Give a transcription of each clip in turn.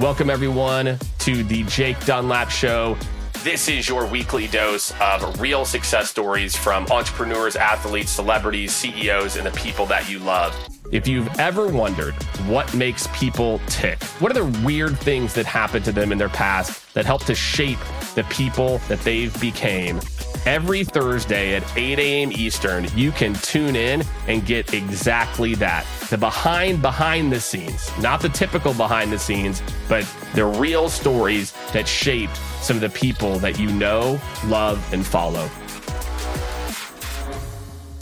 Welcome, everyone, to the Jake Dunlap Show. This is your weekly dose of real success stories from entrepreneurs, athletes, celebrities, CEOs, and the people that you love. If you've ever wondered what makes people tick, what are the weird things that happened to them in their past that help to shape the people that they've became, every Thursday at 8 a.m. Eastern, you can tune in and get exactly that. The behind behind the scenes, not the typical behind the scenes, but the real stories that shaped some of the people that you know, love, and follow.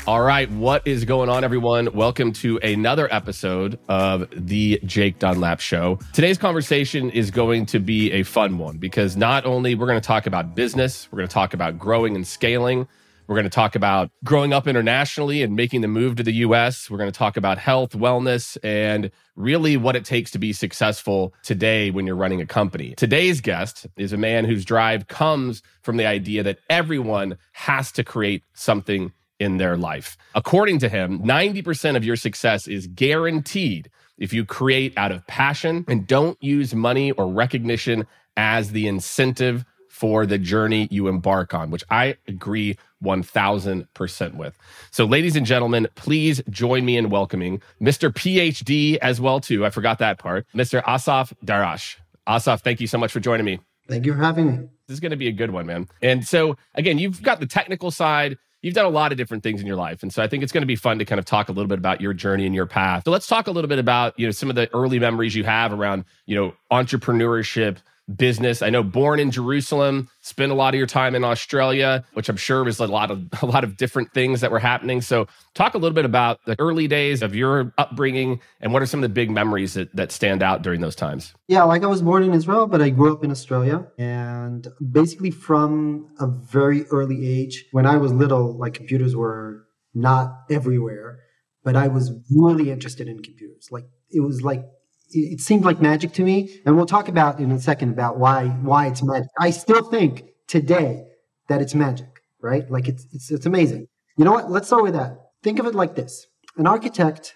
All right, what is going on, everyone? Welcome to another episode of the Jake Dunlap Show. Today's conversation is going to be a fun one because not only we're going to talk about business, we're going to talk about growing and scaling. We're going to talk about growing up internationally and making the move to the US. We're going to talk about health, wellness, and really what it takes to be successful today when you're running a company. Today's guest is a man whose drive comes from the idea that everyone has to create something in their life. According to him, 90% of your success is guaranteed if you create out of passion and don't use money or recognition as the incentive for the journey you embark on, which I agree 1000% with. So ladies and gentlemen, please join me in welcoming Mr. PhD as well too. I forgot that part. Mr. Asaf Darash. Asaf, thank you so much for joining me. Thank you for having me. This is going to be a good one, man. And so again, you've got the technical side, you've done a lot of different things in your life and so i think it's going to be fun to kind of talk a little bit about your journey and your path so let's talk a little bit about you know some of the early memories you have around you know entrepreneurship business. I know born in Jerusalem, spent a lot of your time in Australia, which I'm sure was a lot of a lot of different things that were happening. So talk a little bit about the early days of your upbringing and what are some of the big memories that, that stand out during those times? Yeah, like I was born in Israel, but I grew up in Australia. And basically from a very early age, when I was little, like computers were not everywhere, but I was really interested in computers. Like it was like it seemed like magic to me. And we'll talk about in a second about why why it's magic. I still think today that it's magic, right? Like it's it's it's amazing. You know what? Let's start with that. Think of it like this. An architect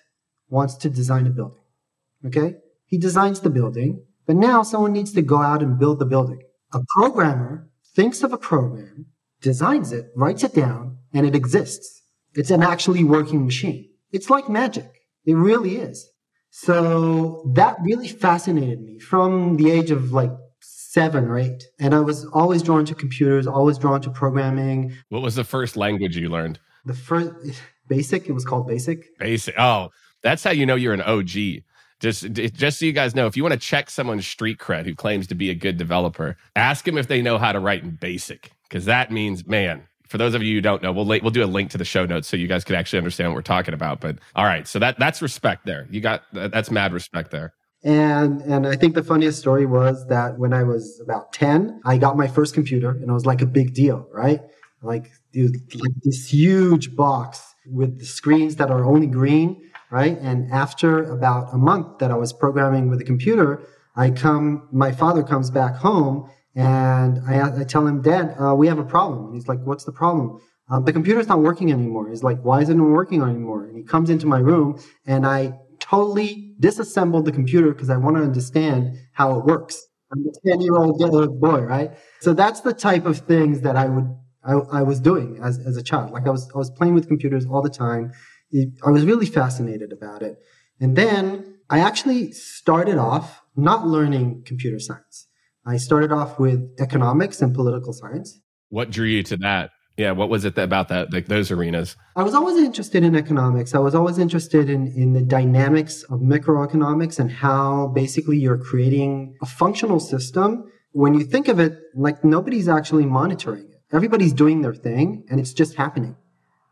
wants to design a building. Okay? He designs the building, but now someone needs to go out and build the building. A programmer thinks of a program, designs it, writes it down, and it exists. It's an actually working machine. It's like magic. It really is. So that really fascinated me from the age of like seven or eight. And I was always drawn to computers, always drawn to programming. What was the first language you learned? The first basic, it was called basic. Basic. Oh, that's how you know you're an OG. Just, just so you guys know, if you want to check someone's street cred who claims to be a good developer, ask them if they know how to write in basic, because that means, man, for those of you who don't know, we'll we'll do a link to the show notes so you guys can actually understand what we're talking about. But all right, so that that's respect there. You got that's mad respect there. And and I think the funniest story was that when I was about ten, I got my first computer, and it was like a big deal, right? Like, like this huge box with the screens that are only green, right? And after about a month that I was programming with the computer, I come, my father comes back home and I, I tell him, Dad, uh, we have a problem. And he's like, What's the problem? Um, the computer's not working anymore. He's like, Why isn't it working anymore? And he comes into my room and I totally disassembled the computer because I want to understand how it works. I'm a 10 year old boy, right? So that's the type of things that I would, I, I was doing as, as a child. Like I was, I was playing with computers all the time. I was really fascinated about it. And then I actually started off not learning computer science. I started off with economics and political science. What drew you to that? Yeah, what was it about that, like those arenas? I was always interested in economics. I was always interested in, in the dynamics of microeconomics and how basically you're creating a functional system. When you think of it, like nobody's actually monitoring it. Everybody's doing their thing and it's just happening,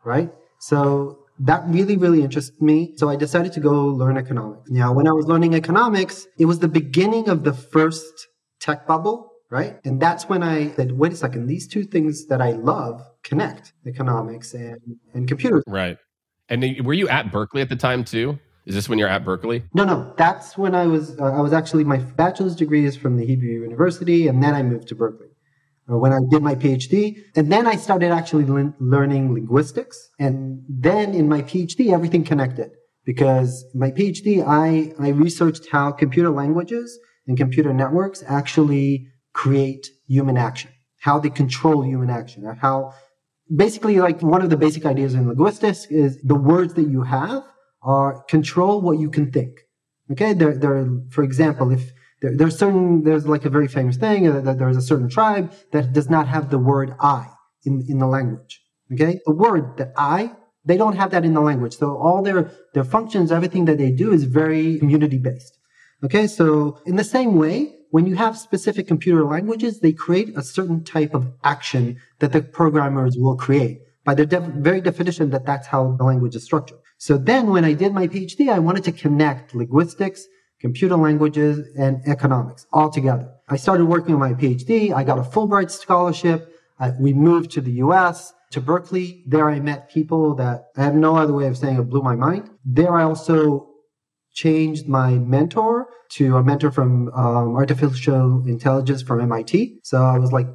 right? So that really, really interested me. So I decided to go learn economics. Now, when I was learning economics, it was the beginning of the first tech bubble, right? And that's when I said, wait a second, these two things that I love connect economics and, and computers. Right. And were you at Berkeley at the time too? Is this when you're at Berkeley? No, no. That's when I was. Uh, I was actually my bachelor's degree is from the Hebrew University, and then I moved to Berkeley uh, when I did my PhD. And then I started actually le- learning linguistics, and then in my PhD, everything connected because my PhD, I I researched how computer languages and computer networks actually create human action, how they control human action, or how basically like one of the basic ideas in linguistics is the words that you have are control what you can think. Okay, there, there. For example, if there, there's certain, there's like a very famous thing uh, that there's a certain tribe that does not have the word "I" in in the language. Okay, the word that "I" they don't have that in the language. So all their their functions, everything that they do is very community based. Okay, so in the same way, when you have specific computer languages, they create a certain type of action that the programmers will create by the def- very definition that that's how the language is structured. So then when I did my PhD, I wanted to connect linguistics, computer languages, and economics all together. I started working on my PhD. I got a Fulbright scholarship. I, we moved to the US, to Berkeley. There I met people that I have no other way of saying it blew my mind. There I also changed my mentor to a mentor from um, artificial intelligence from MIT. So I was like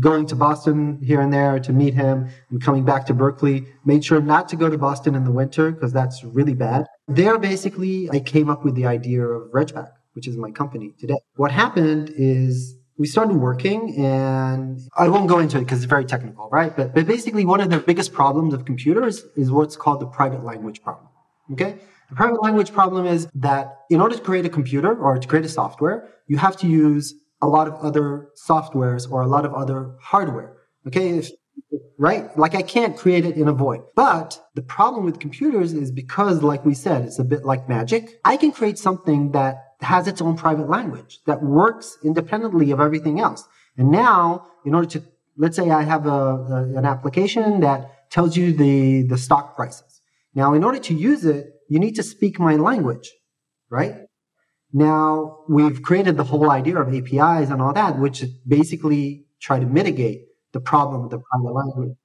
going to Boston here and there to meet him and coming back to Berkeley. Made sure not to go to Boston in the winter because that's really bad. There, basically, I came up with the idea of RegPack, which is my company today. What happened is we started working and I won't go into it because it's very technical, right? But, but basically one of the biggest problems of computers is what's called the private language problem. Okay. The private language problem is that in order to create a computer or to create a software, you have to use a lot of other softwares or a lot of other hardware. Okay. If, right? Like I can't create it in a void. But the problem with computers is because, like we said, it's a bit like magic. I can create something that has its own private language that works independently of everything else. And now, in order to, let's say I have a, a, an application that tells you the, the stock prices. Now, in order to use it, you need to speak my language, right? Now, we've created the whole idea of APIs and all that, which basically try to mitigate the problem of the private language.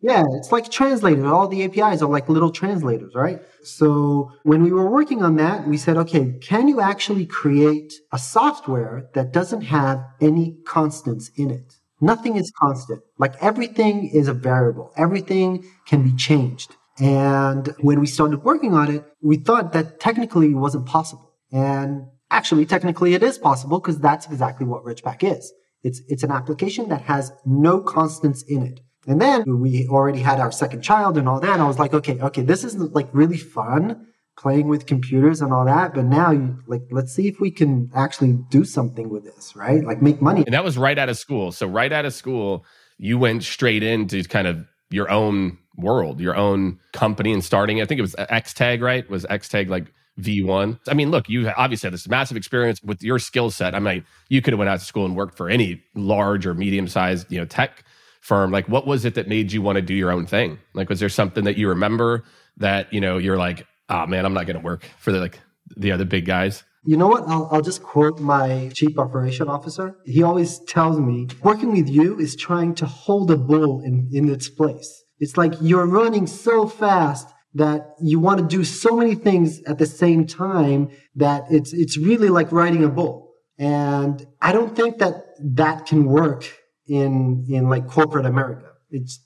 Yeah, it's like translators. All the APIs are like little translators, right? So when we were working on that, we said, okay, can you actually create a software that doesn't have any constants in it? Nothing is constant. Like everything is a variable. Everything can be changed. And when we started working on it, we thought that technically it wasn't possible. And actually, technically it is possible because that's exactly what RegPack is. It's, it's an application that has no constants in it. And then we already had our second child and all that. And I was like, okay, okay, this is like really fun playing with computers and all that. But now, you, like, let's see if we can actually do something with this, right? Like, make money. And that was right out of school. So, right out of school, you went straight into kind of your own world, your own company and starting. I think it was XTAG, right? Was XTAG like V1? I mean, look, you obviously had this massive experience with your skill set. I mean, you could have went out to school and worked for any large or medium sized, you know, tech firm like what was it that made you want to do your own thing like was there something that you remember that you know you're like oh man i'm not going to work for the like the other big guys you know what I'll, I'll just quote my chief operation officer he always tells me working with you is trying to hold a bull in, in its place it's like you're running so fast that you want to do so many things at the same time that it's it's really like riding a bull and i don't think that that can work in in like corporate America. It's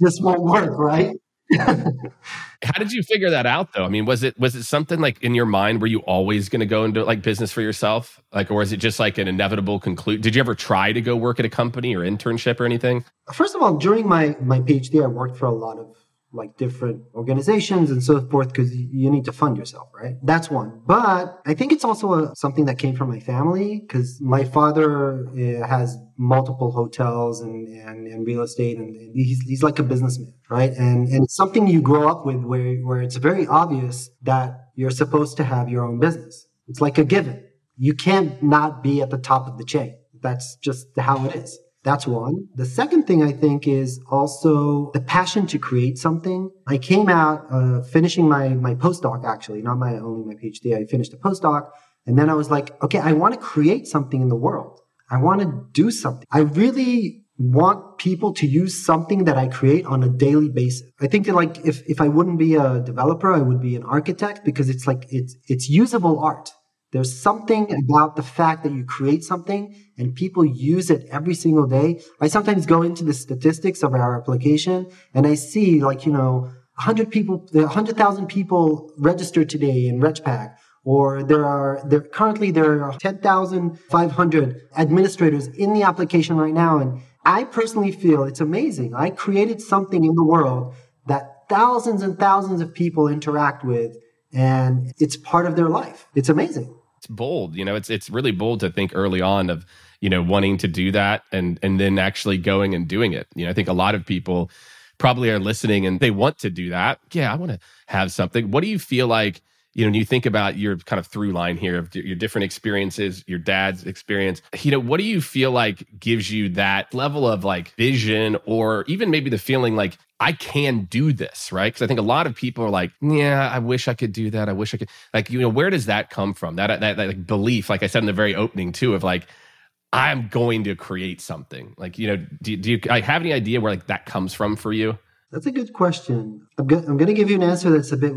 just won't work, right? How did you figure that out though? I mean, was it was it something like in your mind were you always going to go into like business for yourself? Like or is it just like an inevitable conclude? Did you ever try to go work at a company or internship or anything? First of all, during my my PhD I worked for a lot of like different organizations and so forth because you need to fund yourself, right? That's one. But I think it's also a, something that came from my family because my father uh, has multiple hotels and, and, and real estate and, he's, he's like a businessman, right? And, and something you grow up with where, where it's very obvious that you're supposed to have your own business. It's like a given. You can't not be at the top of the chain. That's just how it is. That's one. The second thing I think is also the passion to create something. I came out uh, finishing my my postdoc actually, not my only my PhD. I finished a postdoc, and then I was like, okay, I want to create something in the world. I want to do something. I really want people to use something that I create on a daily basis. I think that like if if I wouldn't be a developer, I would be an architect because it's like it's it's usable art. There's something about the fact that you create something and people use it every single day. I sometimes go into the statistics of our application and I see like, you know, 100 people, 100,000 people registered today in RegPack or there are there currently there are 10,500 administrators in the application right now and I personally feel it's amazing. I created something in the world that thousands and thousands of people interact with and it's part of their life. It's amazing. It's bold, you know, it's it's really bold to think early on of, you know, wanting to do that and and then actually going and doing it. You know, I think a lot of people probably are listening and they want to do that. Yeah, I want to have something. What do you feel like you know, when you think about your kind of through line here of your different experiences, your dad's experience, you know, what do you feel like gives you that level of like vision or even maybe the feeling like I can do this, right? Because I think a lot of people are like, yeah, I wish I could do that. I wish I could. Like, you know, where does that come from? That that, that like belief, like I said in the very opening too, of like, I'm going to create something. Like, you know, do, do you I have any idea where like that comes from for you? That's a good question. I'm, go- I'm going to give you an answer that's a bit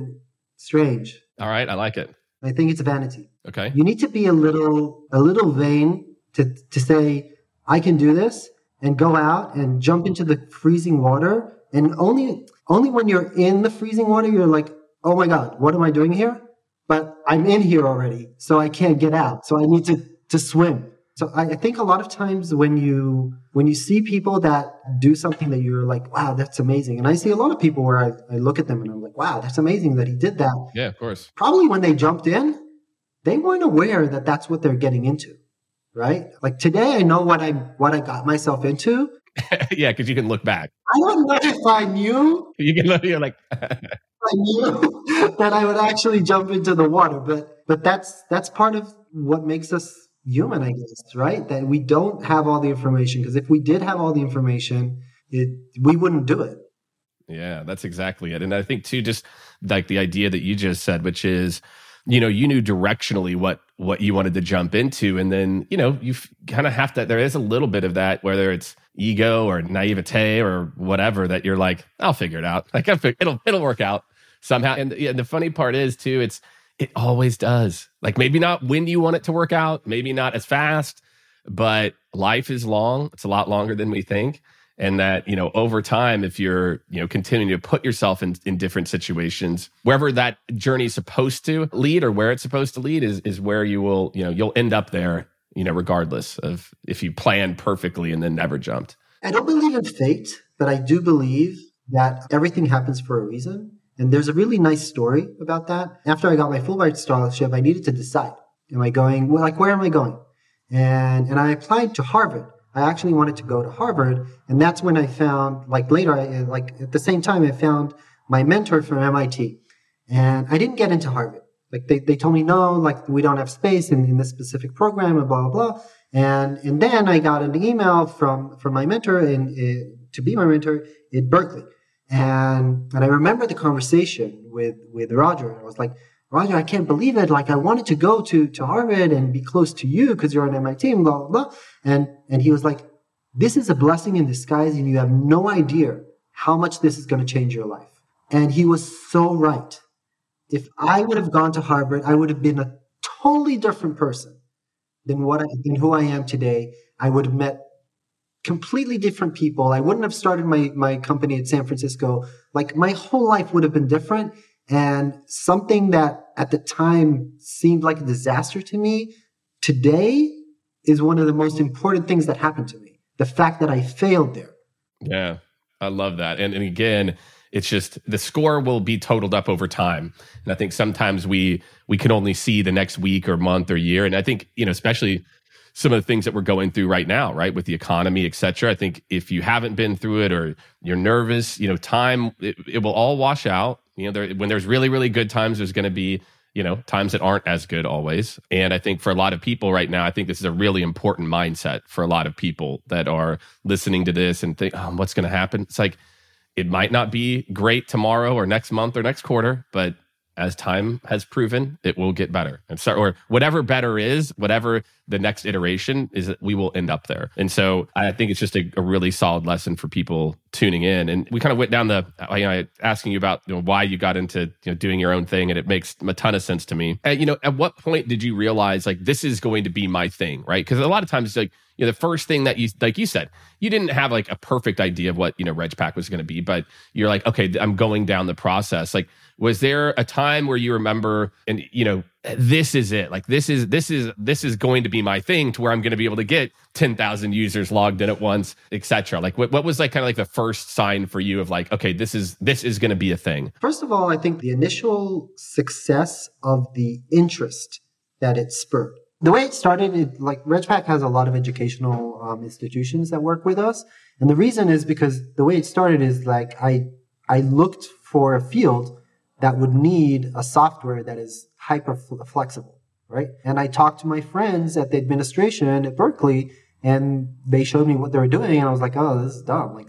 strange. All right, I like it. I think it's vanity. Okay. You need to be a little a little vain to to say I can do this and go out and jump into the freezing water and only only when you're in the freezing water you're like, "Oh my god, what am I doing here?" But I'm in here already, so I can't get out. So I need to to swim. So I, I, think a lot of times when you when you see people that do something that you're like, wow, that's amazing. And I see a lot of people where I, I look at them and I'm like, wow, that's amazing that he did that. Yeah, of course. Probably when they jumped in, they weren't aware that that's what they're getting into, right? Like today, I know what I what I got myself into. yeah, because you can look back. I don't know if I knew. You can look. You're like. I knew that I would actually jump into the water, but but that's that's part of what makes us human, I guess, right? That we don't have all the information because if we did have all the information, it we wouldn't do it. Yeah, that's exactly it. And I think too, just like the idea that you just said, which is, you know, you knew directionally what what you wanted to jump into, and then you know you kind of have to. There is a little bit of that, whether it's ego or naivete or whatever, that you're like, I'll figure it out. Like it'll it'll work out somehow. And, yeah, and the funny part is too, it's it always does. Like maybe not when you want it to work out, maybe not as fast, but life is long. It's a lot longer than we think. And that, you know, over time, if you're, you know, continuing to put yourself in, in different situations, wherever that journey is supposed to lead or where it's supposed to lead is, is where you will, you know, you'll end up there, you know, regardless of if you planned perfectly and then never jumped. I don't believe in fate, but I do believe that everything happens for a reason. And there's a really nice story about that. After I got my Fulbright scholarship, I needed to decide, am I going, like, where am I going? And, and I applied to Harvard. I actually wanted to go to Harvard. And that's when I found, like later, like at the same time, I found my mentor from MIT. And I didn't get into Harvard. Like they, they told me, no, like we don't have space in, in this specific program and blah, blah, blah. And, and then I got an email from, from my mentor in, in eh, to be my mentor in Berkeley. And and I remember the conversation with with Roger. I was like, Roger, I can't believe it. Like I wanted to go to to Harvard and be close to you because you're on MIT and blah blah blah. And and he was like, This is a blessing in disguise, and you have no idea how much this is going to change your life. And he was so right. If I would have gone to Harvard, I would have been a totally different person than what I, than who I am today. I would have met completely different people. I wouldn't have started my, my company at San Francisco. Like my whole life would have been different. And something that at the time seemed like a disaster to me today is one of the most important things that happened to me. The fact that I failed there. Yeah, I love that. And, and again, it's just the score will be totaled up over time. And I think sometimes we we can only see the next week or month or year. And I think, you know, especially some of the things that we're going through right now, right, with the economy, et cetera. I think if you haven't been through it or you're nervous, you know, time it, it will all wash out. You know, there, when there's really really good times, there's going to be you know times that aren't as good always. And I think for a lot of people right now, I think this is a really important mindset for a lot of people that are listening to this and think, oh, what's going to happen? It's like it might not be great tomorrow or next month or next quarter, but as time has proven, it will get better. And start or whatever better is, whatever the next iteration is, we will end up there. And so I think it's just a, a really solid lesson for people tuning in. And we kind of went down the, uh, you know, asking you about you know, why you got into you know, doing your own thing, and it makes a ton of sense to me. And, you know, at what point did you realize like this is going to be my thing, right? Because a lot of times, it's like you know, the first thing that you, like you said, you didn't have like a perfect idea of what you know RegPack was going to be, but you're like, okay, I'm going down the process. Like, was there a time where you remember, and you know, this is it. Like this is this is this is going to be my thing to where I'm going to be able to get 10,000 users logged in at once, etc. Like what, what was like kind of like the first sign for you of like, okay, this is this is going to be a thing? First of all, I think the initial success of the interest that it spurred. The way it started, it, like RegPack has a lot of educational um, institutions that work with us, and the reason is because the way it started is like I I looked for a field that would need a software that is hyper flexible, right? And I talked to my friends at the administration at Berkeley and they showed me what they were doing. And I was like, oh, this is dumb. Like,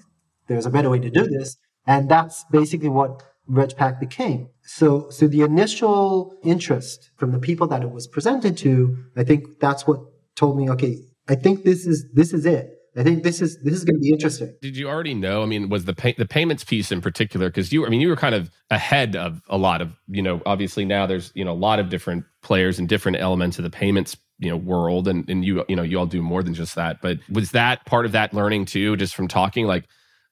there's a better way to do this. And that's basically what RegPack became. So, so the initial interest from the people that it was presented to, I think that's what told me, okay, I think this is, this is it. I think this is this is going to be interesting. Did you already know? I mean, was the pay, the payments piece in particular because you? I mean, you were kind of ahead of a lot of you know. Obviously, now there's you know a lot of different players and different elements of the payments you know world, and and you you know you all do more than just that. But was that part of that learning too, just from talking like?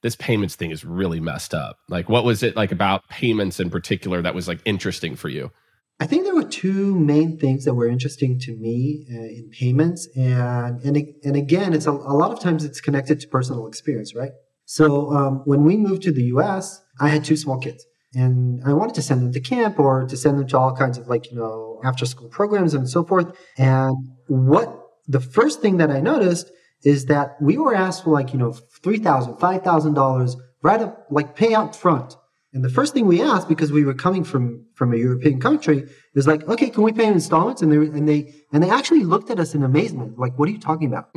This payments thing is really messed up. Like, what was it like about payments in particular that was like interesting for you? I think there were two main things that were interesting to me uh, in payments, and and and again, it's a, a, lot of times it's connected to personal experience, right? So um, when we moved to the U.S., I had two small kids, and I wanted to send them to camp or to send them to all kinds of like you know after school programs and so forth. And what the first thing that I noticed is that we were asked for like you know three thousand, five thousand dollars right up like pay out front and the first thing we asked, because we were coming from from a European country, is like, okay, can we pay in installments? And they and they and they actually looked at us in amazement, like, what are you talking about?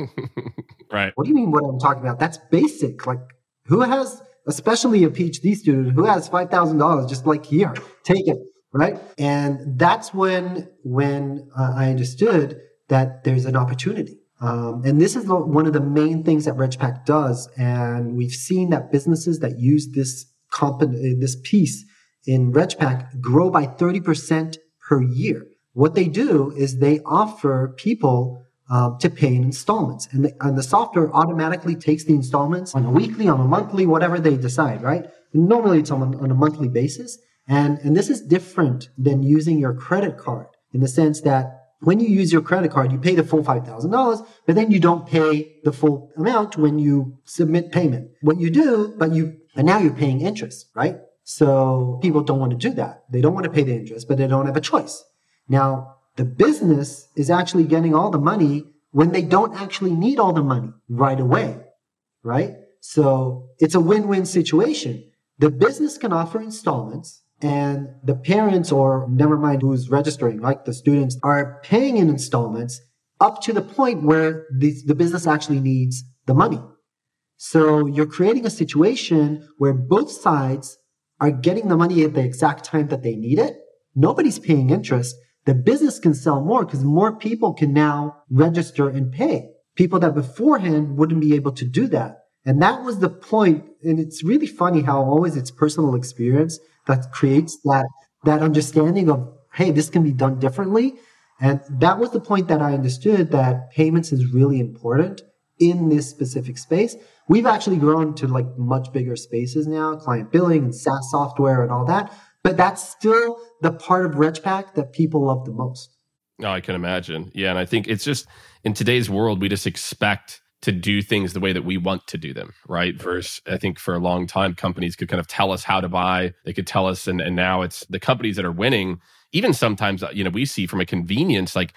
right. What do you mean? What I'm talking about? That's basic. Like, who has, especially a PhD student, who has five thousand dollars? Just like here, take it, right? And that's when when uh, I understood that there's an opportunity. Um, and this is one of the main things that RegPack does. And we've seen that businesses that use this comp- this piece in RegPack grow by 30% per year. What they do is they offer people um, to pay in installments, and the, and the software automatically takes the installments on a weekly, on a monthly, whatever they decide. Right? Normally, it's on, on a monthly basis, and and this is different than using your credit card in the sense that when you use your credit card, you pay the full $5,000, but then you don't pay the full amount when you submit payment. What you do, but you and now you're paying interest, right? So people don't want to do that. They don't want to pay the interest, but they don't have a choice. Now, the business is actually getting all the money when they don't actually need all the money right away, right? So it's a win-win situation. The business can offer installments and the parents or never mind who's registering, like the students are paying in installments up to the point where the, the business actually needs the money. So you're creating a situation where both sides are getting the money at the exact time that they need it. Nobody's paying interest. The business can sell more because more people can now register and pay. People that beforehand wouldn't be able to do that. And that was the point. And it's really funny how always it's personal experience that creates that, that understanding of, hey, this can be done differently. And that was the point that I understood that payments is really important in this specific space. We've actually grown to like much bigger spaces now, client billing and SaaS software and all that. But that's still the part of RegPack that people love the most. Oh, I can imagine. Yeah. And I think it's just in today's world, we just expect to do things the way that we want to do them, right? Versus, I think for a long time, companies could kind of tell us how to buy. They could tell us, and, and now it's the companies that are winning. Even sometimes, uh, you know, we see from a convenience, like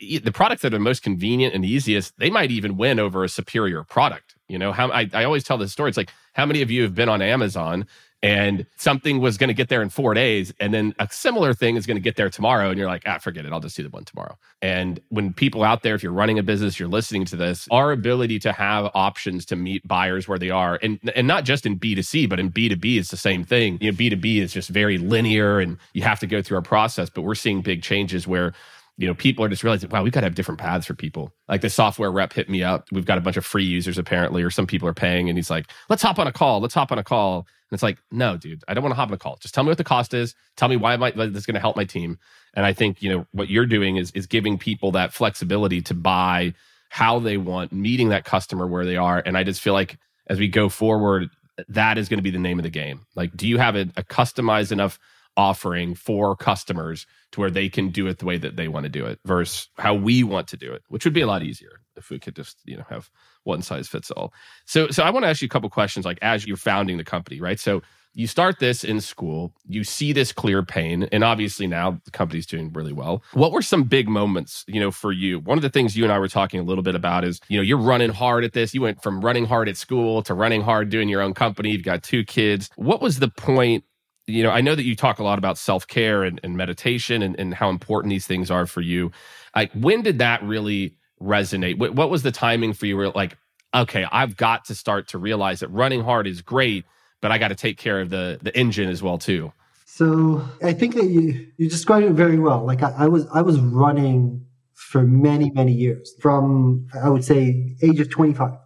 the products that are most convenient and easiest, they might even win over a superior product. You know, how I, I always tell this story. It's like, how many of you have been on Amazon and something was going to get there in four days and then a similar thing is going to get there tomorrow and you're like ah forget it i'll just do the one tomorrow and when people out there if you're running a business you're listening to this our ability to have options to meet buyers where they are and and not just in b2c but in b2b it's the same thing you know b2b is just very linear and you have to go through a process but we're seeing big changes where you know, people are just realizing, wow, we've got to have different paths for people. Like the software rep hit me up. We've got a bunch of free users apparently, or some people are paying, and he's like, let's hop on a call. Let's hop on a call. And it's like, no, dude, I don't want to hop on a call. Just tell me what the cost is. Tell me why I, this is going to help my team. And I think, you know, what you're doing is is giving people that flexibility to buy how they want, meeting that customer where they are. And I just feel like as we go forward, that is going to be the name of the game. Like, do you have a, a customized enough offering for customers to where they can do it the way that they want to do it versus how we want to do it, which would be a lot easier if we could just, you know, have one size fits all. So so I want to ask you a couple questions like as you're founding the company, right? So you start this in school, you see this clear pain, and obviously now the company's doing really well. What were some big moments, you know, for you? One of the things you and I were talking a little bit about is, you know, you're running hard at this. You went from running hard at school to running hard doing your own company. You've got two kids. What was the point you know, I know that you talk a lot about self care and, and, meditation and, and, how important these things are for you. Like, when did that really resonate? What, what was the timing for you? Where like, okay, I've got to start to realize that running hard is great, but I got to take care of the the engine as well too. So I think that you you described it very well. Like I, I was I was running for many many years from I would say age of twenty five.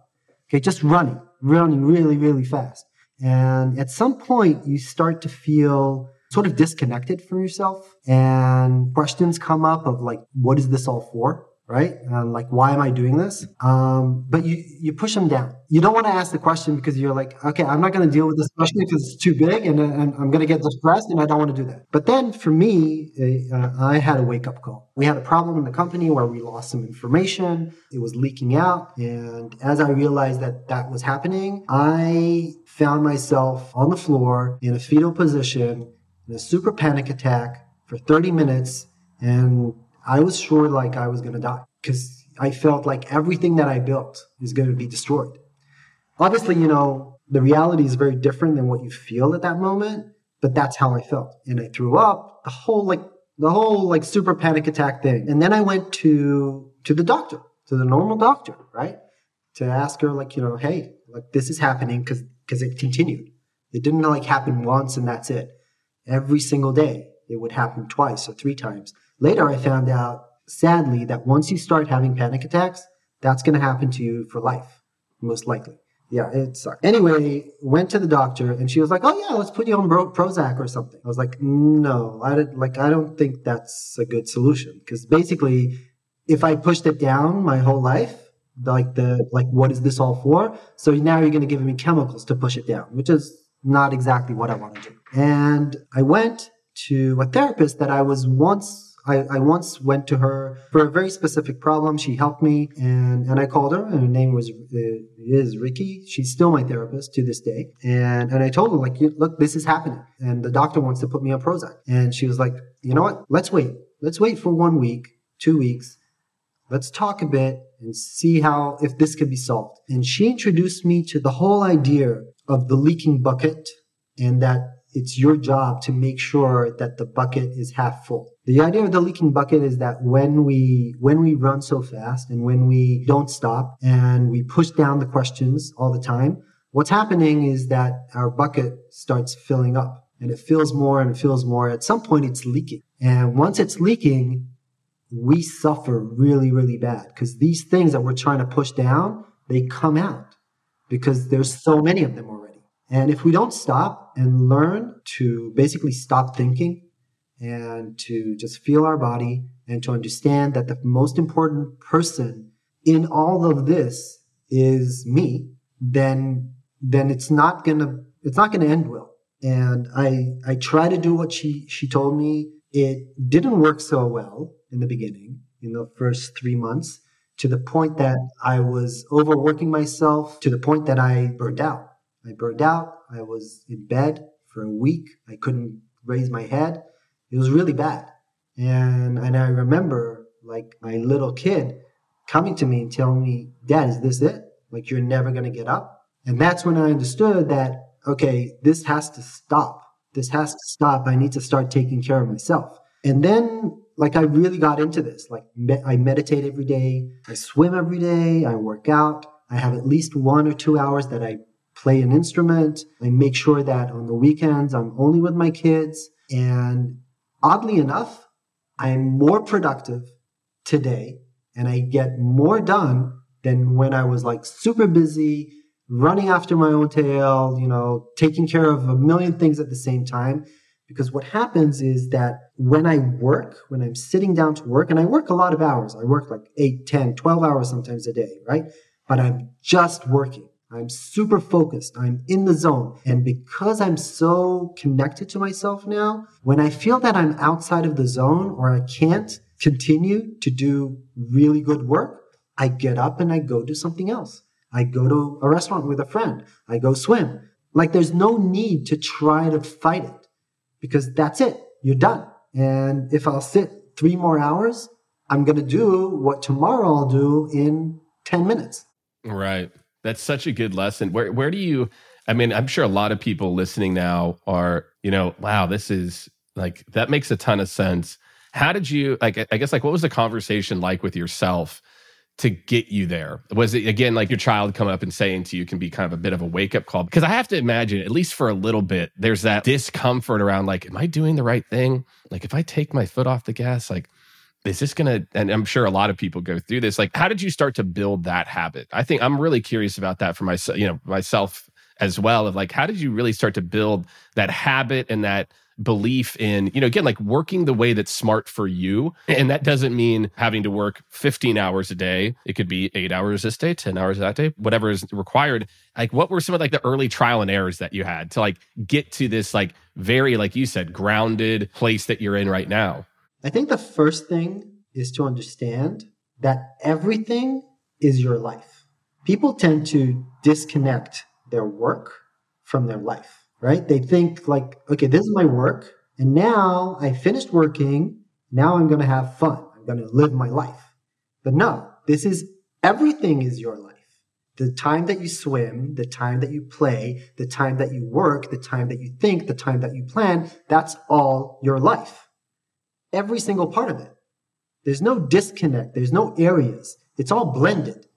Okay, just running, running really really fast and at some point, you start to feel sort of disconnected from yourself and questions come up of like, what is this all for? Right? And like, why am I doing this? Um, but you you push them down. You don't want to ask the question because you're like, okay, I'm not going to deal with this question because it's too big, and, and I'm going to get depressed, and I don't want to do that. But then for me, uh, I had a wake up call. We had a problem in the company where we lost some information. It was leaking out, and as I realized that that was happening, I found myself on the floor in a fetal position in a super panic attack for 30 minutes and I was sure like I was going to die because I felt like everything that I built is going to be destroyed. Obviously, you know, the reality is very different than what you feel at that moment, but that's how I felt. And I threw up the whole like the whole like super panic attack thing. And then I went to to the doctor, to the normal doctor, right? To ask her like, you know, hey, like this is happening because because it continued. It didn't like happen once and that's it. Every single day it would happen twice or three times. Later, I found out, sadly, that once you start having panic attacks, that's going to happen to you for life, most likely. Yeah, it sucked. Anyway, went to the doctor and she was like, "Oh yeah, let's put you on Prozac or something." I was like, "No, I did, like I don't think that's a good solution because basically, if I pushed it down my whole life, like the like what is this all for? So now you're going to give me chemicals to push it down, which is not exactly what I want to do." And I went to a therapist that I was once I, I, once went to her for a very specific problem. She helped me, and, and I called her, and her name was uh, is Ricky. She's still my therapist to this day. And and I told her like, look, this is happening, and the doctor wants to put me on Prozac. And she was like, you know what? Let's wait. Let's wait for one week, two weeks. Let's talk a bit and see how if this can be solved. And she introduced me to the whole idea of the leaking bucket, and that it's your job to make sure that the bucket is half full. The idea of the leaking bucket is that when we when we run so fast and when we don't stop and we push down the questions all the time, what's happening is that our bucket starts filling up and it fills more and it fills more. At some point it's leaking. And once it's leaking, we suffer really, really bad because these things that we're trying to push down, they come out because there's so many of them. And if we don't stop and learn to basically stop thinking and to just feel our body and to understand that the most important person in all of this is me, then then it's not gonna it's not gonna end well. And I I try to do what she she told me. It didn't work so well in the beginning, in the first three months, to the point that I was overworking myself to the point that I burned out. I burned out. I was in bed for a week. I couldn't raise my head. It was really bad. And and I remember like my little kid coming to me and telling me, Dad, is this it? Like you're never gonna get up? And that's when I understood that, okay, this has to stop. This has to stop. I need to start taking care of myself. And then like I really got into this. Like me- I meditate every day. I swim every day. I work out. I have at least one or two hours that I play an instrument. I make sure that on the weekends I'm only with my kids. And oddly enough, I'm more productive today and I get more done than when I was like super busy, running after my own tail, you know, taking care of a million things at the same time. Because what happens is that when I work, when I'm sitting down to work, and I work a lot of hours, I work like 8, 10, 12 hours sometimes a day, right? But I'm just working. I'm super focused. I'm in the zone. And because I'm so connected to myself now, when I feel that I'm outside of the zone or I can't continue to do really good work, I get up and I go do something else. I go to a restaurant with a friend. I go swim. Like there's no need to try to fight it because that's it. You're done. And if I'll sit three more hours, I'm going to do what tomorrow I'll do in 10 minutes. Right. That's such a good lesson. Where where do you I mean, I'm sure a lot of people listening now are, you know, wow, this is like that makes a ton of sense. How did you like I guess like what was the conversation like with yourself to get you there? Was it again like your child come up and saying to you can be kind of a bit of a wake up call? Because I have to imagine, at least for a little bit, there's that discomfort around like, am I doing the right thing? Like if I take my foot off the gas, like is this going to and i'm sure a lot of people go through this like how did you start to build that habit? I think i'm really curious about that for myself you know myself as well of like how did you really start to build that habit and that belief in you know again like working the way that's smart for you? And that doesn't mean having to work 15 hours a day. It could be 8 hours this day 10 hours that day whatever is required. Like what were some of like the early trial and errors that you had to like get to this like very like you said grounded place that you're in right now I think the first thing is to understand that everything is your life. People tend to disconnect their work from their life, right? They think like, okay, this is my work. And now I finished working. Now I'm going to have fun. I'm going to live my life. But no, this is everything is your life. The time that you swim, the time that you play, the time that you work, the time that you think, the time that you plan, that's all your life every single part of it. There's no disconnect. There's no areas. It's all blended,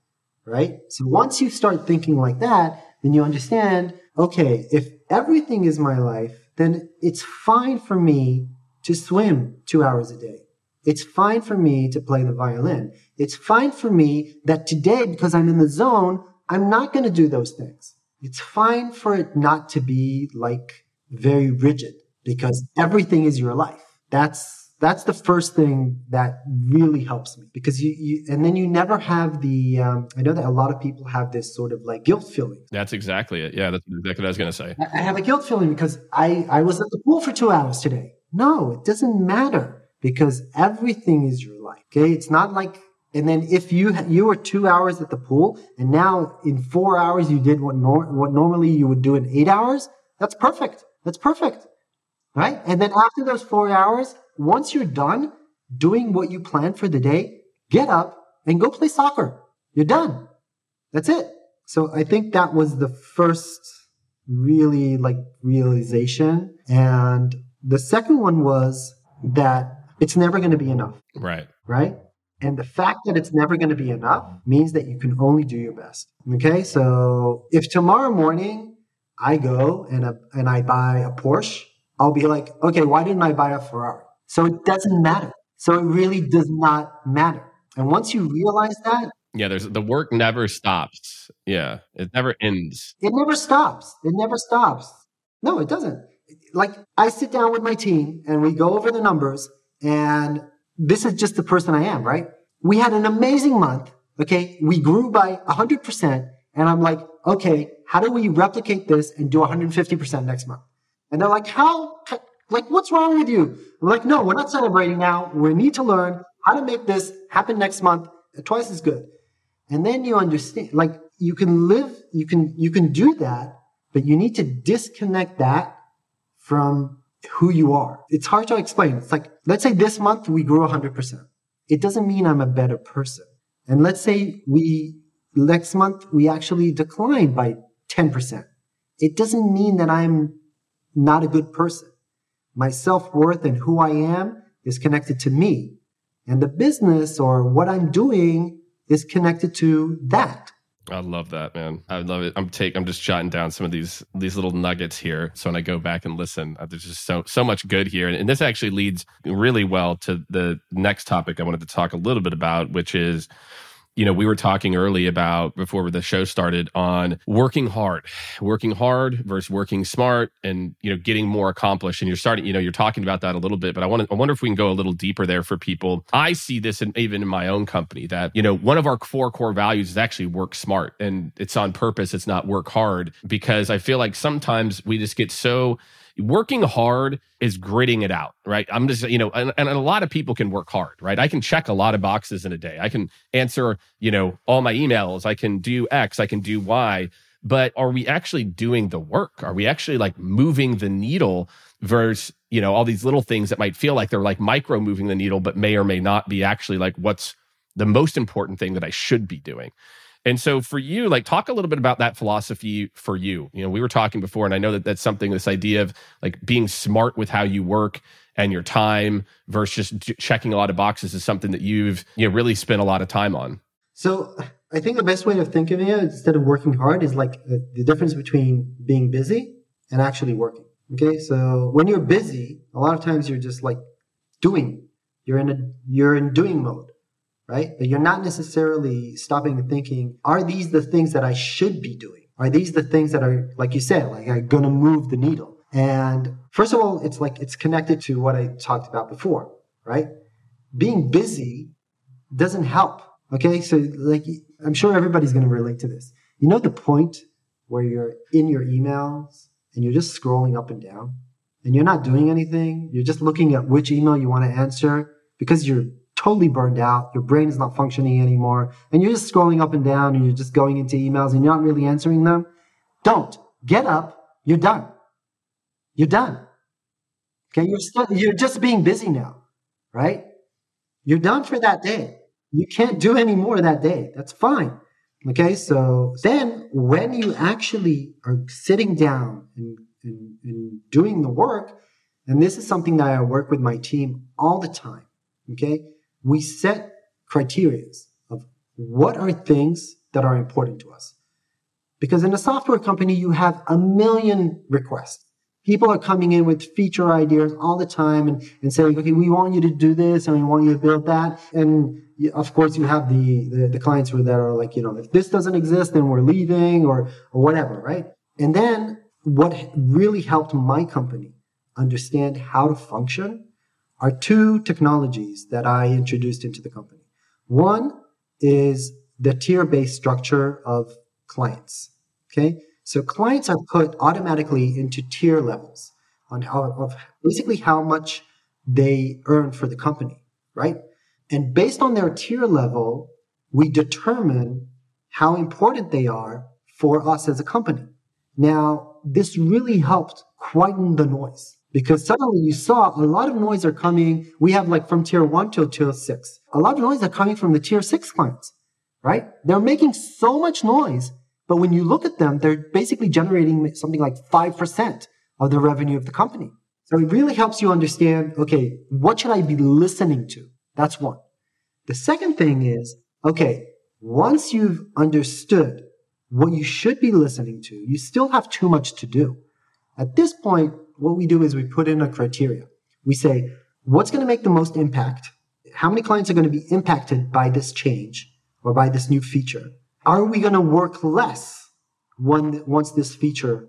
right? So once you start thinking like that, then you understand, okay, if everything is my life, then it's fine for me to swim two hours a day. It's fine for me to play the violin. It's fine for me that today, because I'm in the zone, I'm not going to do those things. It's fine for it not to be like very rigid because everything is your life. That's that's the first thing that really helps me because you, you and then you never have the um, i know that a lot of people have this sort of like guilt feeling. That's exactly it. Yeah that's exactly what i was going to say. I have a guilt feeling because i i was at the pool for two hours today. No it doesn't matter because everything is your life okay? It's not like and then if you you were two hours at the pool and now in four hours you did what nor, what normally you would do in eight hours that's perfect. That's perfect right? And then after those four hours once you're done doing what you planned for the day, get up and go play soccer. You're done. That's it. So I think that was the first really like realization. And the second one was that it's never going to be enough. Right. Right. And the fact that it's never going to be enough means that you can only do your best. Okay. So if tomorrow morning I go and, a, and I buy a Porsche, I'll be like, okay, why didn't I buy a Ferrari? So it doesn't matter. So it really does not matter. And once you realize that, yeah, there's the work never stops. Yeah, it never ends. It never stops. It never stops. No, it doesn't. Like I sit down with my team and we go over the numbers and this is just the person I am, right? We had an amazing month. Okay. We grew by 100%. And I'm like, okay, how do we replicate this and do 150% next month? And they're like, how, like, what's wrong with you? I'm like, no, we're not celebrating now. We need to learn how to make this happen next month twice as good. And then you understand, like, you can live, you can, you can do that, but you need to disconnect that from who you are. It's hard to explain. It's like, let's say this month we grew 100%. It doesn't mean I'm a better person. And let's say we, next month we actually declined by 10%. It doesn't mean that I'm not a good person. My self worth and who I am is connected to me. And the business or what I'm doing is connected to that. I love that, man. I love it. I'm take. I'm just jotting down some of these these little nuggets here. So when I go back and listen, uh, there's just so so much good here, and, and this actually leads really well to the next topic I wanted to talk a little bit about, which is you know, we were talking early about before the show started on working hard, working hard versus working smart and, you know, getting more accomplished. And you're starting, you know, you're talking about that a little bit, but I want to, I wonder if we can go a little deeper there for people. I see this in, even in my own company that, you know, one of our four core values is actually work smart and it's on purpose. It's not work hard because I feel like sometimes we just get so working hard is gritting it out, right? I'm just, you know, and, and, a lot of people can work hard, right? I can check a lot of boxes in a day. I can answer, you know, all my emails. I can do X, I can do Y. But are we actually doing the work? Are we actually like moving the needle versus, you know, all these little things that might feel like they're like micro moving the needle, but may or may not be actually like what's the most important thing that I should be doing? And so for you, like talk a little bit about that philosophy for you. You know, we were talking before, and I know that that's something, this idea of like being smart with how you work and your time versus just checking a lot of boxes is something that you've you know really spent a lot of time on. So I think the best way of thinking of it instead of working hard is like the, the difference between being busy and actually working. Okay. So when you're busy, a lot of times you're just like doing, you're in a, you're in doing mode right? But you're not necessarily stopping and thinking, are these the things that I should be doing? Are these the things that are, like you said, like are going to move the needle? And first of all, it's like it's connected to what I talked about before, right? Being busy doesn't help. Okay. So like, I'm sure everybody's going to relate to this. You know, the point where you're in your emails and you're just scrolling up and down and you're not doing anything. You're just looking at which email you want to answer because you're totally burned out. Your brain is not functioning anymore. And you're just scrolling up and down and you're just going into emails and you're not really answering them. Don't get up. You're done. You're done. Okay. You're still, you're just being busy now, right? You're done for that day. You can't do any more that day. That's fine. Okay. So then when you actually are sitting down and, and, and doing the work, and this is something that I work with my team all the time. Okay we set criteria of what are things that are important to us. Because in a software company, you have a million requests. People are coming in with feature ideas all the time and, and saying, okay, we want you to do this and we want you to build that. And of course, you have the, the, the clients that are like, you know, if this doesn't exist, then we're leaving or, or whatever, right? And then what really helped my company understand how to function are two technologies that I introduced into the company. One is the tier based structure of clients. Okay. So clients are put automatically into tier levels on how, of basically how much they earn for the company, right? And based on their tier level, we determine how important they are for us as a company. Now, this really helped quieten the noise because suddenly you saw a lot of noise are coming. We have like from tier one to tier six. A lot of noise are coming from the tier six clients, right? They're making so much noise, but when you look at them, they're basically generating something like 5% of the revenue of the company. So it really helps you understand, okay, what should I be listening to? That's one. The second thing is, okay, once you've understood what you should be listening to, you still have too much to do. At this point, what we do is we put in a criteria. We say, what's going to make the most impact? How many clients are going to be impacted by this change or by this new feature? Are we going to work less when, once this feature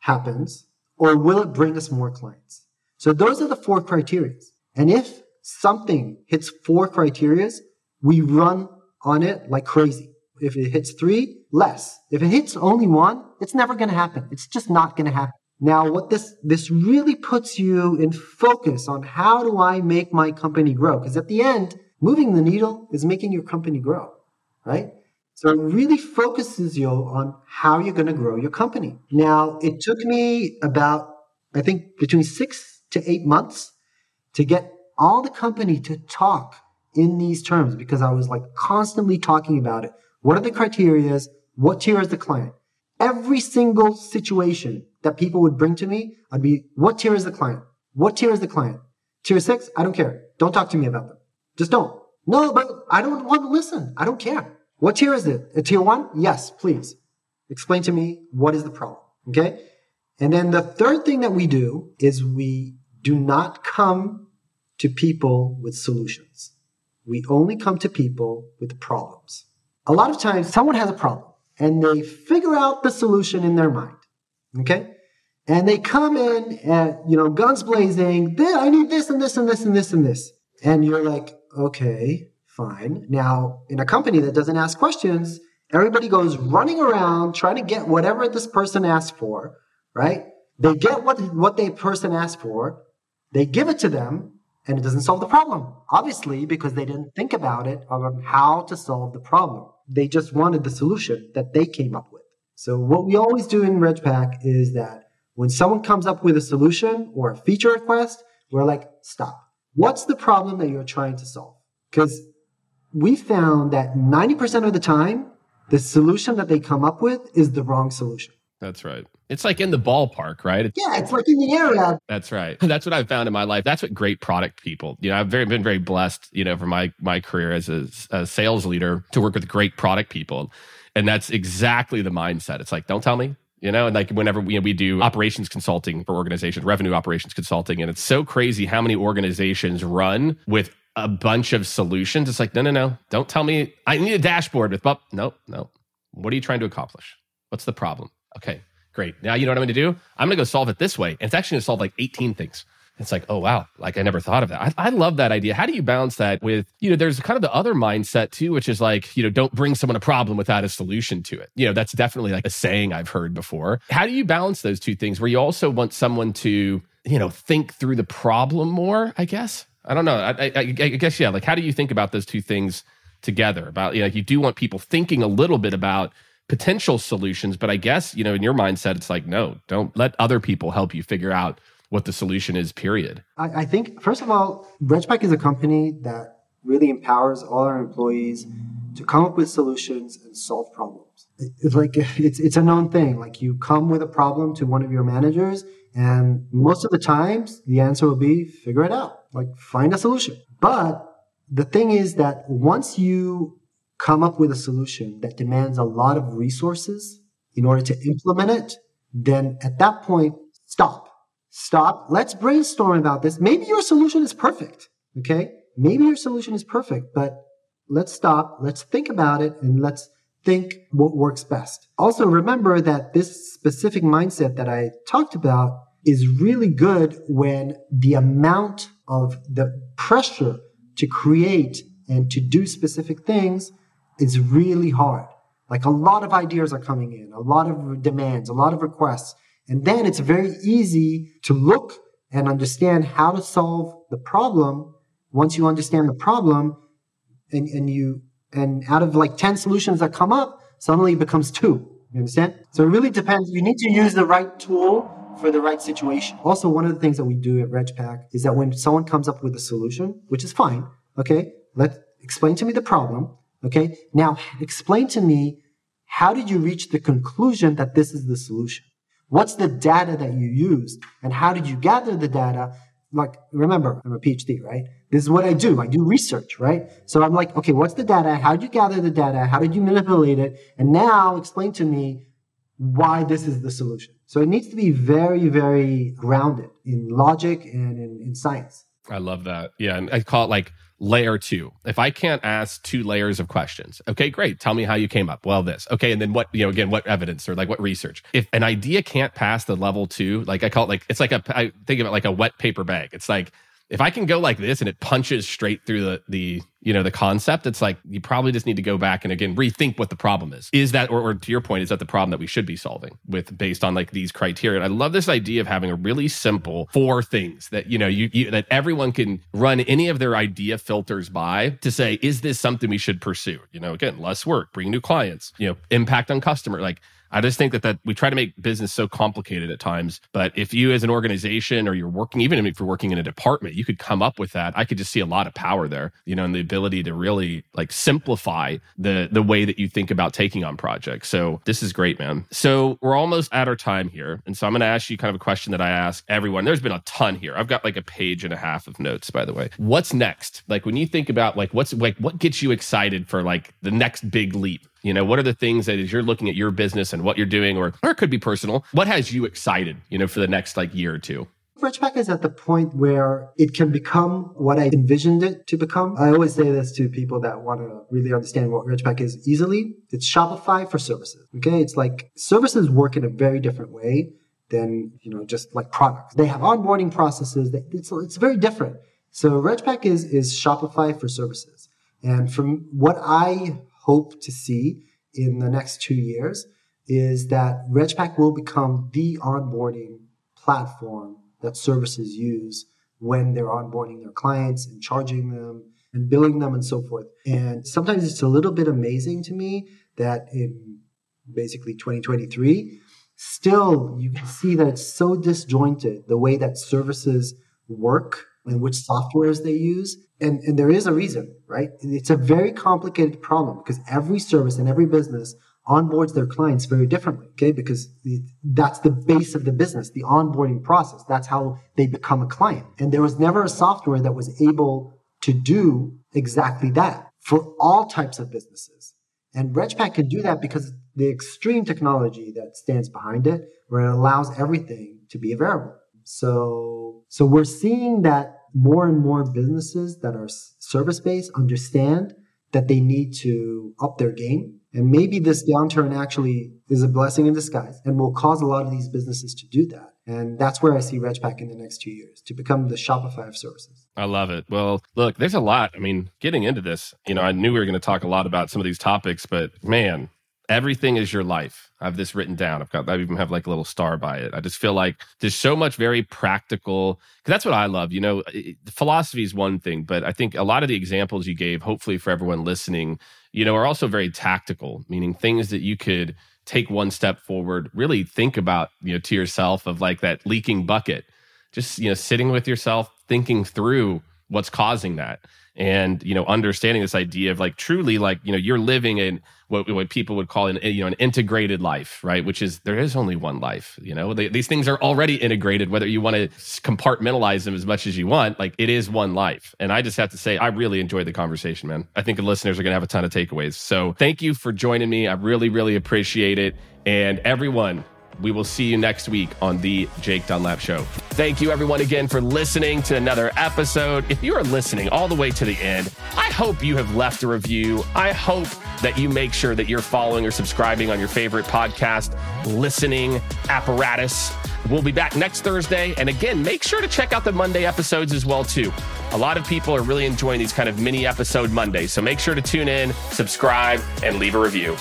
happens? Or will it bring us more clients? So those are the four criteria. And if something hits four criteria, we run on it like crazy. If it hits three, less. If it hits only one, it's never going to happen. It's just not going to happen. Now, what this, this really puts you in focus on how do I make my company grow? Because at the end, moving the needle is making your company grow, right? So it really focuses you on how you're going to grow your company. Now, it took me about, I think, between six to eight months to get all the company to talk in these terms because I was like constantly talking about it. What are the criterias? What tier is the client? Every single situation that people would bring to me, I'd be, what tier is the client? What tier is the client? Tier six? I don't care. Don't talk to me about them. Just don't. No, but I don't want to listen. I don't care. What tier is it? A tier one? Yes, please. Explain to me what is the problem. Okay. And then the third thing that we do is we do not come to people with solutions. We only come to people with problems. a lot of times someone has a problem and they figure out the solution in their mind. Okay? And they come in and, you know, guns blazing, I need this and this and this and this and this. And you're like, okay, fine. Now, in a company that doesn't ask questions, everybody goes running around trying to get whatever this person asked for, right? They get what, what the person asked for, they give it to them, and it doesn't solve the problem. Obviously, because they didn't think about it on how to solve the problem. They just wanted the solution that they came up with. So what we always do in RegPack is that when someone comes up with a solution or a feature request, we're like, stop. What's the problem that you're trying to solve? Because we found that 90% of the time, the solution that they come up with is the wrong solution. That's right. It's like in the ballpark, right? Yeah, it's like in the area. That's right. That's what I've found in my life. That's what great product people. You know, I've very, been very blessed, you know, for my my career as a, a sales leader to work with great product people, and that's exactly the mindset. It's like, don't tell me, you know and like whenever we, we do operations consulting for organizations revenue operations consulting and it's so crazy how many organizations run with a bunch of solutions. It's like no no no don't tell me. I need a dashboard with but no no what are you trying to accomplish? What's the problem? Okay great. Now you know what i'm going to do? I'm going to go solve it this way. And it's actually going to solve like 18 things it's like, oh wow, like I never thought of that. I, I, love that idea. How do you balance that with, you know, there's kind of the other mindset too, which is like, you know, don't bring someone a problem without a solution to it. You know, that's definitely like a saying I've heard before. How do you balance those two things where you also want someone to, you know, think through the problem more, I guess? I don't know. I, I, I guess, yeah. Like, how do you think about those two things together? About, you know, you do want people thinking a little bit about potential solutions, but I guess, you know, in your mindset, it's like, no, don't let other people help you figure out what the solution is, period? I, I think, first of all, RegPack is a company that really empowers all our employees to come up with solutions and solve problems. It's like it's it's a known thing. Like you come with a problem to one of your managers, and most of the times the answer will be figure it out. Like find a solution. But the thing is that once you come up with a solution that demands a lot of resources in order to implement it, then at that point, stop stop. Let's brainstorm about this. Maybe your solution is perfect. Okay. Maybe your solution is perfect, but let's stop. Let's think about it and let's think what works best. Also remember that this specific mindset that I talked about is really good when the amount of the pressure to create and to do specific things is really hard. Like a lot of ideas are coming in, a lot of demands, a lot of requests. And then it's very easy to look and understand how to solve the problem. Once you understand the problem and, and you, and out of like 10 solutions that come up, suddenly it becomes two. You understand? So it really depends. You need to use the right tool for the right situation. Also, one of the things that we do at RegPack is that when someone comes up with a solution, which is fine, okay, let explain to me the problem. Okay. Now explain to me how did you reach the conclusion that this is the solution? What's the data that you used? And how did you gather the data? Like, remember, I'm a PhD, right? This is what I do. I do research, right? So I'm like, okay, what's the data? How did you gather the data? How did you manipulate it? And now explain to me why this is the solution. So it needs to be very, very grounded in logic and in, in science. I love that. Yeah. And I call it like layer two. If I can't ask two layers of questions, okay, great. Tell me how you came up. Well, this. Okay. And then what, you know, again, what evidence or like what research? If an idea can't pass the level two, like I call it like, it's like a, I think of it like a wet paper bag. It's like, if I can go like this and it punches straight through the the you know the concept, it's like you probably just need to go back and again rethink what the problem is. Is that or, or to your point, is that the problem that we should be solving with based on like these criteria? And I love this idea of having a really simple four things that you know you, you that everyone can run any of their idea filters by to say, is this something we should pursue? You know, again, less work, bring new clients, you know, impact on customer, like I just think that that we try to make business so complicated at times. But if you as an organization or you're working, even if you're working in a department, you could come up with that. I could just see a lot of power there, you know, and the ability to really like simplify the the way that you think about taking on projects. So this is great, man. So we're almost at our time here. And so I'm gonna ask you kind of a question that I ask everyone. There's been a ton here. I've got like a page and a half of notes, by the way. What's next? Like when you think about like what's like what gets you excited for like the next big leap? You know, what are the things that as you're looking at your business and what you're doing, or, or it could be personal, what has you excited, you know, for the next like year or two? Regpack is at the point where it can become what I envisioned it to become. I always say this to people that want to really understand what Regpack is easily. It's Shopify for services. Okay. It's like services work in a very different way than, you know, just like products. They have onboarding processes. It's, it's very different. So Regpack is, is Shopify for services. And from what I hope to see in the next two years is that Regpack will become the onboarding platform that services use when they're onboarding their clients and charging them and billing them and so forth. And sometimes it's a little bit amazing to me that in basically 2023, still you can see that it's so disjointed the way that services work and which softwares they use. And, and there is a reason, right? It's a very complicated problem because every service and every business onboards their clients very differently, okay? Because that's the base of the business, the onboarding process. That's how they become a client. And there was never a software that was able to do exactly that for all types of businesses. And Regpack can do that because the extreme technology that stands behind it, where it allows everything to be a variable. So, so we're seeing that more and more businesses that are service based understand that they need to up their game and maybe this downturn actually is a blessing in disguise and will cause a lot of these businesses to do that. And that's where I see Regpack in the next two years to become the Shopify of services. I love it. Well, look, there's a lot. I mean, getting into this, you know, I knew we were going to talk a lot about some of these topics, but man, everything is your life. I have this written down. I've got, I even have like a little star by it. I just feel like there's so much very practical, because that's what I love. You know, philosophy is one thing, but I think a lot of the examples you gave, hopefully for everyone listening, you know, are also very tactical, meaning things that you could take one step forward, really think about, you know, to yourself of like that leaking bucket, just, you know, sitting with yourself, thinking through what's causing that and you know understanding this idea of like truly like you know you're living in what, what people would call an you know an integrated life right? Which is there is only one life you know? They, these things are already integrated whether you want to compartmentalize them as much as you want like it is one life. And i just have to say i really enjoyed the conversation man. I think the listeners are going to have a ton of takeaways. So thank you for joining me. I really really appreciate it. And everyone we will see you next week on the Jake Dunlap Show. Thank you, everyone, again for listening to another episode. If you are listening all the way to the end, I hope you have left a review. I hope that you make sure that you're following or subscribing on your favorite podcast listening apparatus. We'll be back next Thursday. And again, make sure to check out the Monday episodes as well, too. A lot of people are really enjoying these kind of mini episode Mondays. So make sure to tune in, subscribe, and leave a review.